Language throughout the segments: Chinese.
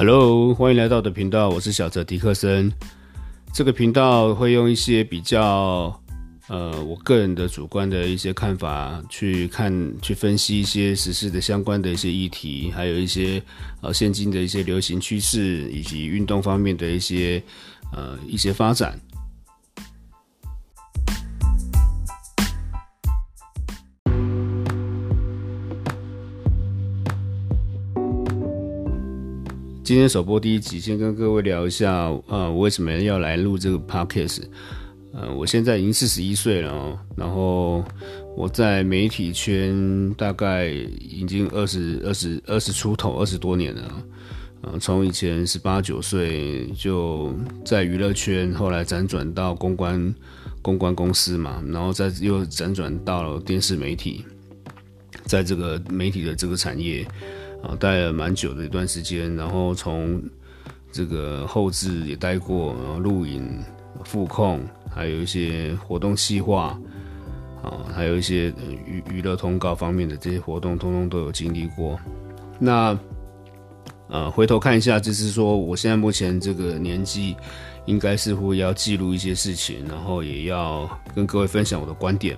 Hello，欢迎来到我的频道，我是小泽迪克森。这个频道会用一些比较呃我个人的主观的一些看法去看、去分析一些时事的相关的一些议题，还有一些呃现今的一些流行趋势以及运动方面的一些呃一些发展。今天首播第一集，先跟各位聊一下，呃，我为什么要来录这个 podcast？呃，我现在已经四十一岁了哦，然后我在媒体圈大概已经二十二十二十出头，二十多年了。呃，从以前十八九岁就在娱乐圈，后来辗转到公关公关公司嘛，然后再又辗转到了电视媒体，在这个媒体的这个产业。啊，待了蛮久的一段时间，然后从这个后置也待过，然后录影、副控，还有一些活动细化，啊，还有一些娱娱乐通告方面的这些活动，通通都有经历过。那呃，回头看一下，就是说，我现在目前这个年纪，应该似乎要记录一些事情，然后也要跟各位分享我的观点。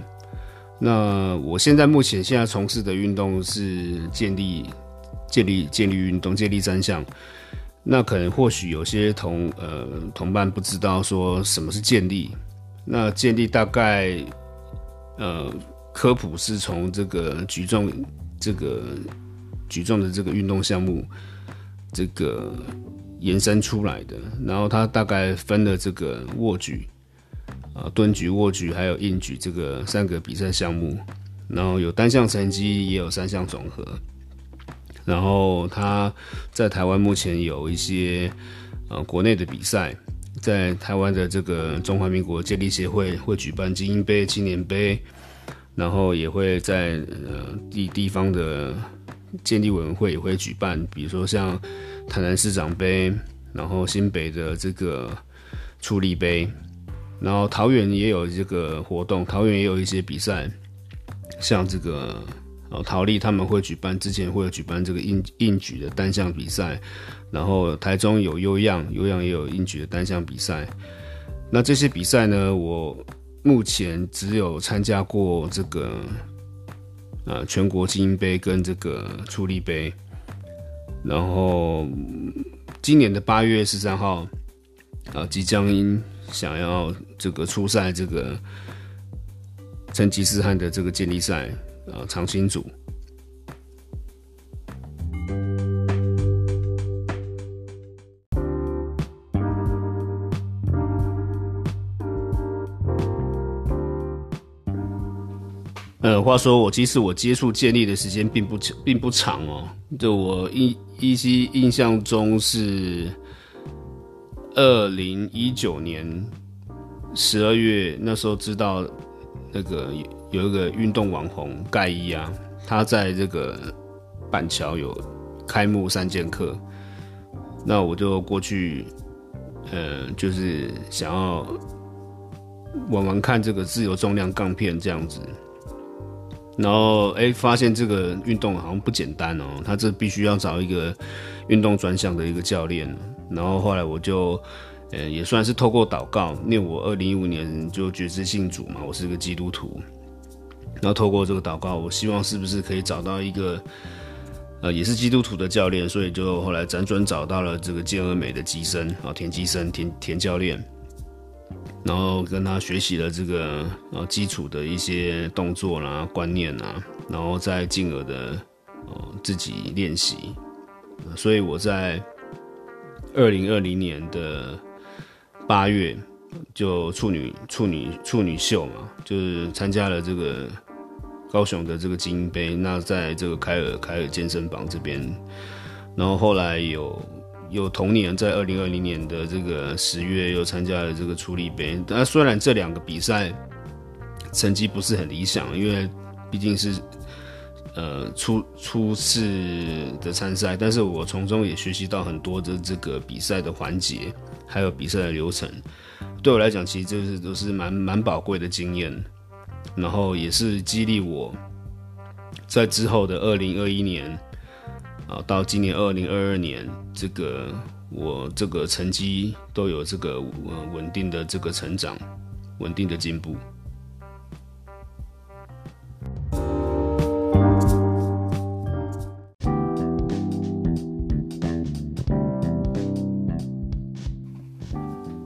那我现在目前现在从事的运动是建立。建立建立运动，建立三项。那可能或许有些同呃同伴不知道说什么是建立。那建立大概呃科普是从这个举重这个举重的这个运动项目这个延伸出来的。然后它大概分了这个握举啊蹲举、握举还有硬举这个三个比赛项目。然后有单项成绩，也有三项总和。然后他在台湾目前有一些呃国内的比赛，在台湾的这个中华民国健力协会会举办精英杯、青年杯，然后也会在呃地地方的健力委员会也会举办，比如说像台南市长杯，然后新北的这个出力杯，然后桃园也有这个活动，桃园也有一些比赛，像这个。哦，陶丽他们会举办，之前会有举办这个硬硬举的单项比赛，然后台中有优样，优样也有硬举的单项比赛。那这些比赛呢，我目前只有参加过这个呃全国精英杯跟这个出力杯，然后今年的八月十三号啊，即将想要这个出赛这个成吉思汗的这个接力赛。呃，长青组。呃，话说我其实我接触建立的时间并不并不长哦，就我依依稀印象中是二零一九年十二月那时候知道那个。有一个运动网红盖伊啊，他在这个板桥有开幕三剑客，那我就过去，呃，就是想要玩玩看这个自由重量杠片这样子，然后哎，发现这个运动好像不简单哦，他这必须要找一个运动专项的一个教练，然后后来我就，呃，也算是透过祷告，因为我二零一五年就觉知信主嘛，我是个基督徒。然后透过这个祷告，我希望是不是可以找到一个，呃，也是基督徒的教练，所以就后来辗转找到了这个健而美的基生啊，田基生田田教练，然后跟他学习了这个呃基础的一些动作啦、观念啦，然后再进而的呃自己练习，所以我在二零二零年的八月就处女处女处女秀嘛，就是参加了这个。高雄的这个精英杯，那在这个凯尔凯尔健身房这边，然后后来有有同年在二零二零年的这个十月又参加了这个出力杯。那虽然这两个比赛成绩不是很理想，因为毕竟是呃初初次的参赛，但是我从中也学习到很多的这个比赛的环节，还有比赛的流程，对我来讲，其实这是都是蛮蛮宝贵的经验。然后也是激励我，在之后的二零二一年啊，到今年二零二二年，这个我这个成绩都有这个稳定的这个成长，稳定的进步。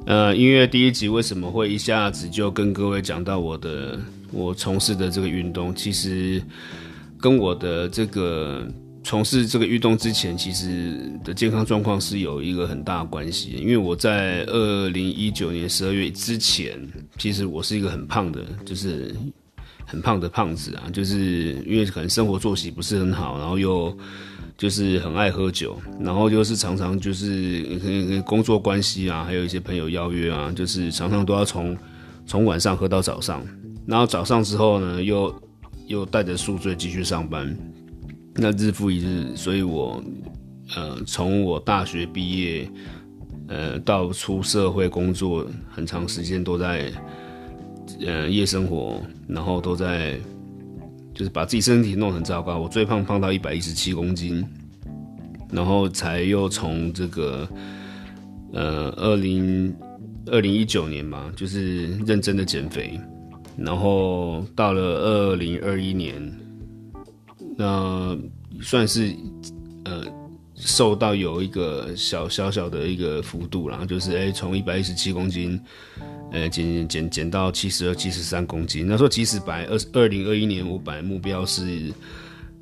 呃，音乐第一集为什么会一下子就跟各位讲到我的我从事的这个运动？其实跟我的这个从事这个运动之前，其实的健康状况是有一个很大的关系。因为我在二零一九年十二月之前，其实我是一个很胖的，就是很胖的胖子啊，就是因为可能生活作息不是很好，然后又。就是很爱喝酒，然后就是常常就是工作关系啊，还有一些朋友邀约啊，就是常常都要从从晚上喝到早上，然后早上之后呢，又又带着宿醉继续上班，那日复一日，所以我呃从我大学毕业呃到出社会工作很长时间都在呃夜生活，然后都在。就是把自己身体弄很糟糕，我最胖胖到一百一十七公斤，然后才又从这个呃二零二零一九年嘛，就是认真的减肥，然后到了二零二一年，那算是呃瘦到有一个小小小的一个幅度然后就是哎从一百一十七公斤。呃，减减减到七十二、七十三公斤。那时候其实本来二二零二一年我本来目标是，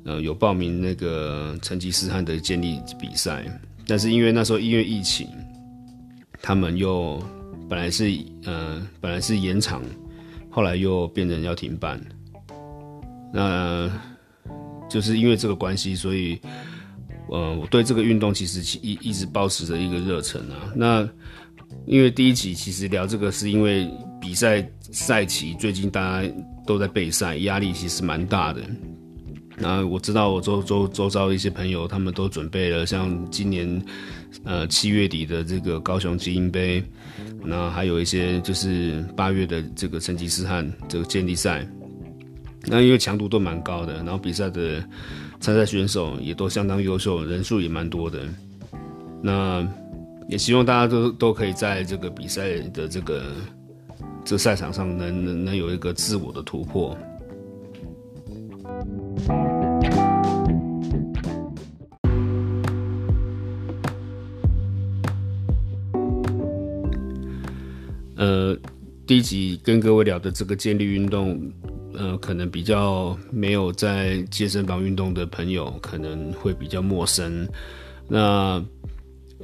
呃，有报名那个成吉思汗的建立比赛，但是因为那时候因为疫情，他们又本来是呃本来是延长，后来又变成要停办。那就是因为这个关系，所以呃我对这个运动其实一一直保持着一个热忱啊。那因为第一集其实聊这个，是因为比赛赛期最近大家都在备赛，压力其实蛮大的。那我知道我周周周遭一些朋友，他们都准备了像今年呃七月底的这个高雄精英杯，那还有一些就是八月的这个成吉思汗这个健力赛。那因为强度都蛮高的，然后比赛的参赛选手也都相当优秀，人数也蛮多的。那也希望大家都都可以在这个比赛的这个这赛场上能能能有一个自我的突破。第一集跟各位聊的这个健力运动，呃，可能比较没有在健身房运动的朋友可能会比较陌生。那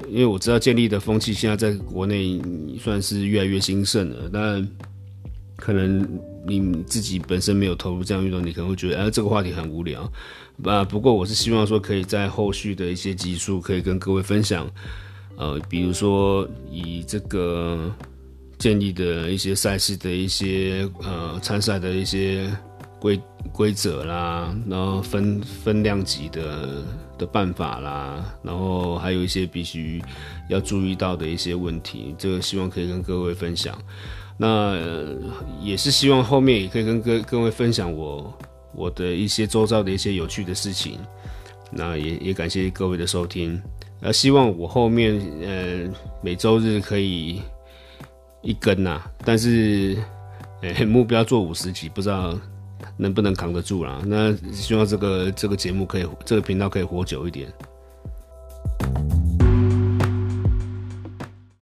因为我知道建立的风气现在在国内算是越来越兴盛了，但可能你自己本身没有投入这样运动，你可能会觉得，哎，这个话题很无聊。啊，不过我是希望说，可以在后续的一些集数可以跟各位分享，呃，比如说以这个建立的一些赛事的一些呃参赛的一些规规则啦，然后分分量级的。的办法啦，然后还有一些必须要注意到的一些问题，这个希望可以跟各位分享。那也是希望后面也可以跟各各位分享我我的一些周遭的一些有趣的事情。那也也感谢各位的收听。那希望我后面呃每周日可以一根呐，但是 哎目标做五十集，不知道。能不能扛得住啦？那希望这个这个节目可以，这个频道可以活久一点。